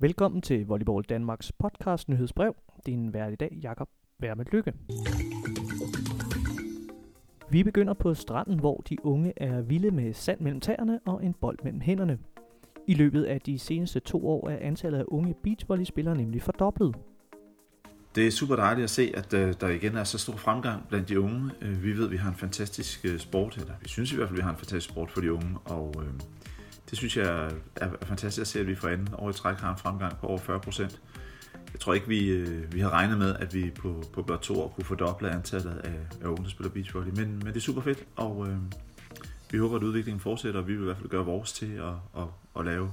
Velkommen til Volleyball Danmarks podcast nyhedsbrev. Din vært i dag, Jakob Værme Lykke. Vi begynder på stranden, hvor de unge er vilde med sand mellem tæerne og en bold mellem hænderne. I løbet af de seneste to år er antallet af unge beachvolleyspillere nemlig fordoblet. Det er super dejligt at se, at øh, der igen er så stor fremgang blandt de unge. Øh, vi ved, at vi har en fantastisk øh, sport, eller vi synes i hvert fald, at vi har en fantastisk sport for de unge, og det synes jeg er fantastisk at se, at vi for anden år i træk har en fremgang på over 40 procent. Jeg tror ikke, vi, øh, vi har regnet med, at vi på, på blot to år kunne fordoble antallet af, af unge, der spiller beachvolley, men, men det er super fedt, og øh, vi håber, at udviklingen fortsætter, og vi vil i hvert fald gøre vores til at, at, at lave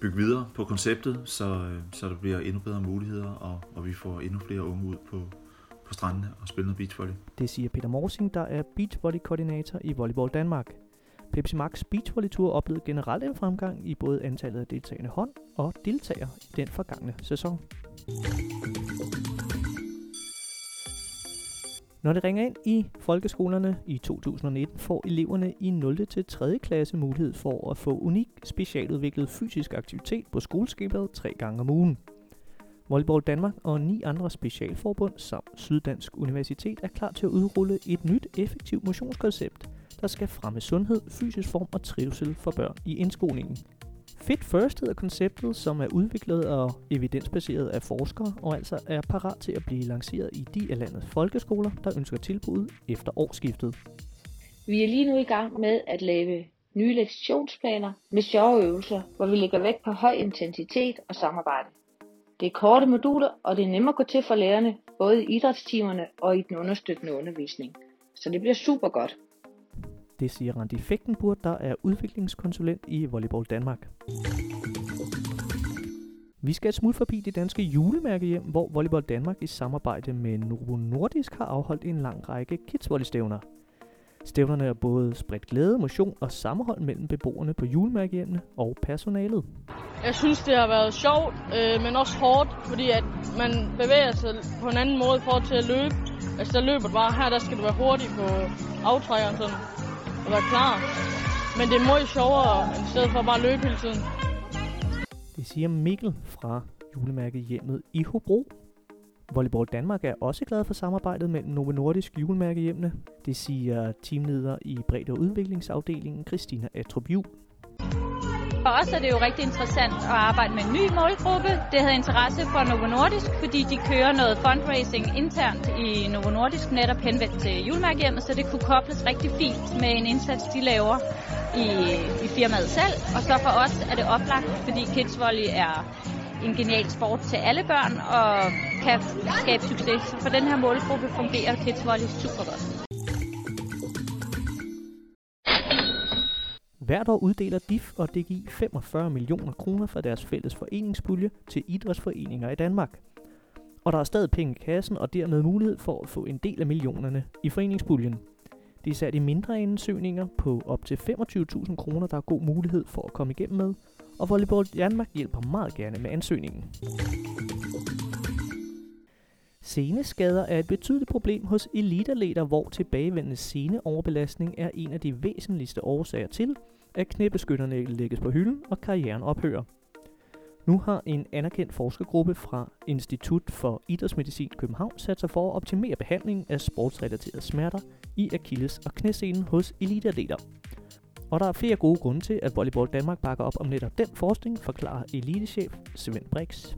bygge videre på konceptet, så, øh, så der bliver endnu bedre muligheder, og, og vi får endnu flere unge ud på, på strandene og spille noget beachvolley. Det siger Peter Morsing, der er beachvolley-koordinator i Volleyball Danmark. Pepsi Max Beachvolley Tour oplevede generelt en fremgang i både antallet af deltagende hold og deltagere i den forgangne sæson. Når det ringer ind i folkeskolerne i 2019, får eleverne i 0. til 3. klasse mulighed for at få unik specialudviklet fysisk aktivitet på skoleskibet tre gange om ugen. Volleyball Danmark og ni andre specialforbund samt Syddansk Universitet er klar til at udrulle et nyt effektivt motionskoncept, der skal fremme sundhed, fysisk form og trivsel for børn i indskolingen. Fit First hedder konceptet, som er udviklet og evidensbaseret af forskere, og altså er parat til at blive lanceret i de af landets folkeskoler, der ønsker tilbud efter årsskiftet. Vi er lige nu i gang med at lave nye lektionsplaner med sjove øvelser, hvor vi lægger vægt på høj intensitet og samarbejde. Det er korte moduler, og det er nemmere at gå til for lærerne, både i idrætstimerne og i den understøttende undervisning. Så det bliver super godt. Det siger Randi Fægtenburg, der er udviklingskonsulent i Volleyball Danmark. Vi skal et smut forbi det danske julemærkehjem, hvor Volleyball Danmark i samarbejde med Novo Nordisk har afholdt en lang række kidsvolleystævner. Stævnerne er både spredt glæde, motion og sammenhold mellem beboerne på julemærkehjemmene og personalet. Jeg synes, det har været sjovt, øh, men også hårdt, fordi at man bevæger sig på en anden måde for til at løbe. Altså der løber bare her, der skal du være hurtig på aftrækkeren sådan og være klar. Men det er meget sjovere, i stedet for bare at løbe hele tiden. Det siger Mikkel fra julemærket hjemmet i Hobro. Volleyball Danmark er også glad for samarbejdet mellem Novo Nordisk julemærkehjemmene. Det siger teamleder i bredde- og udviklingsafdelingen Christina Atrup Juhl. For os er det jo rigtig interessant at arbejde med en ny målgruppe. Det havde interesse for Novo Nordisk, fordi de kører noget fundraising internt i Novo Nordisk, netop henvendt til julemærkehjemmet, så det kunne kobles rigtig fint med en indsats, de laver i, i firmaet selv. Og så for os er det oplagt, fordi Kids Volley er en genial sport til alle børn og kan skabe succes. Så for den her målgruppe fungerer Kids Volley super godt. Hvert år uddeler DIF og DGI 45 millioner kroner fra deres fælles foreningspulje til idrætsforeninger i Danmark. Og der er stadig penge i kassen og dermed mulighed for at få en del af millionerne i foreningspuljen. Det er især de mindre ansøgninger på op til 25.000 kroner, der er god mulighed for at komme igennem med, og Volleyball Danmark hjælper meget gerne med ansøgningen. Seneskader er et betydeligt problem hos eliteatleter, hvor tilbagevendende seneoverbelastning er en af de væsentligste årsager til, at knæbeskytterne lægges på hylden og karrieren ophører. Nu har en anerkendt forskergruppe fra Institut for Idrætsmedicin København sat sig for at optimere behandlingen af sportsrelaterede smerter i Achilles og knæscenen hos eliteatleter. Og der er flere gode grunde til, at Volleyball Danmark bakker op om netop den forskning, forklarer elitechef Svend Brix.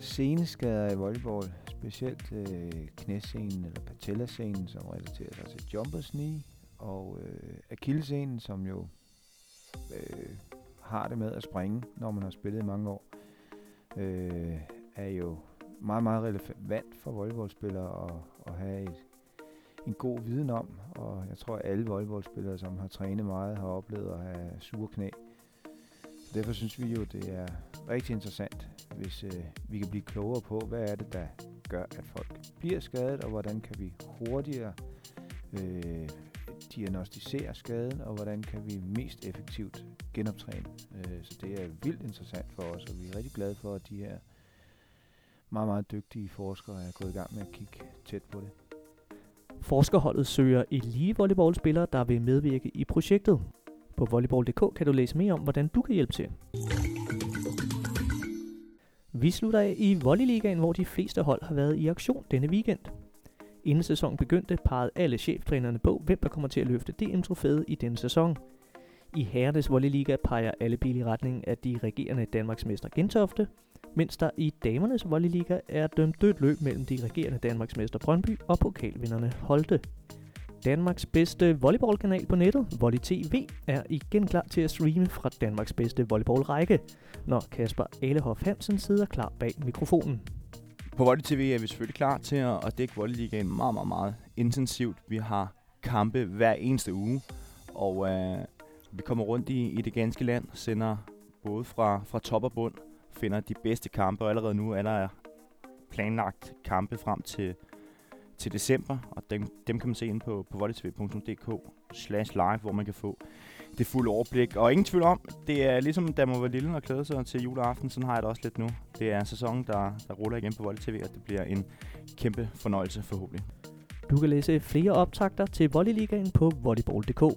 Seneskader i volleyball, specielt øh, knæscenen eller patellascenen, som relaterer sig til jumpers knee, og øh, akillescenen, som jo øh, har det med at springe, når man har spillet i mange år, øh, er jo meget, meget relevant for volleyballspillere at, at have et, en god viden om, og jeg tror, at alle volleyballspillere, som har trænet meget, har oplevet at have sure knæ. Så derfor synes vi jo, det er rigtig interessant, hvis øh, vi kan blive klogere på, hvad er det, der gør, at folk bliver skadet, og hvordan kan vi hurtigere øh, diagnostisere skaden, og hvordan kan vi mest effektivt genoptræne. Øh, så det er vildt interessant for os, og vi er rigtig glade for, at de her meget, meget dygtige forskere er gået i gang med at kigge tæt på det. Forskerholdet søger elite-volleyballspillere, der vil medvirke i projektet. På volleyball.dk kan du læse mere om, hvordan du kan hjælpe til. Vi slutter af i Volleyligaen, hvor de fleste hold har været i aktion denne weekend. Inden sæsonen begyndte, pegede alle cheftrænerne på, hvem der kommer til at løfte DM-trofæet i denne sæson. I herrenes volleyliga peger alle bil i retning af de regerende Danmarksmester Gentofte, mens der i damernes volleyliga er dømt dødt løb mellem de regerende Danmarksmester Brøndby og pokalvinderne Holte. Danmarks bedste volleyballkanal på nettet, Volley TV, er igen klar til at streame fra Danmarks bedste volleyballrække, når Kasper Alehoff Hansen sidder klar bag mikrofonen. På Volley TV er vi selvfølgelig klar til at, at dække Volleyligaen meget, meget, meget intensivt. Vi har kampe hver eneste uge, og øh, vi kommer rundt i, i det ganske land, sender både fra, fra top og bund, finder de bedste kampe, og allerede nu er der planlagt kampe frem til, til december, og dem, dem kan man se ind på, på volleytv.dk slash live, hvor man kan få det fulde overblik. Og ingen tvivl om, det er ligesom da man var lille og klædte sig til juleaften, sådan har jeg det også lidt nu. Det er sæsonen, der, der ruller igen på Volley TV, og det bliver en kæmpe fornøjelse forhåbentlig. Du kan læse flere optagter til Volleyligaen på volleyball.dk.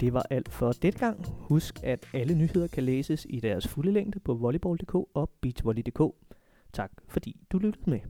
Det var alt for dette gang. Husk, at alle nyheder kan læses i deres fulde længde på volleyball.dk og beachvolley.dk. Tak fordi du lyttede med.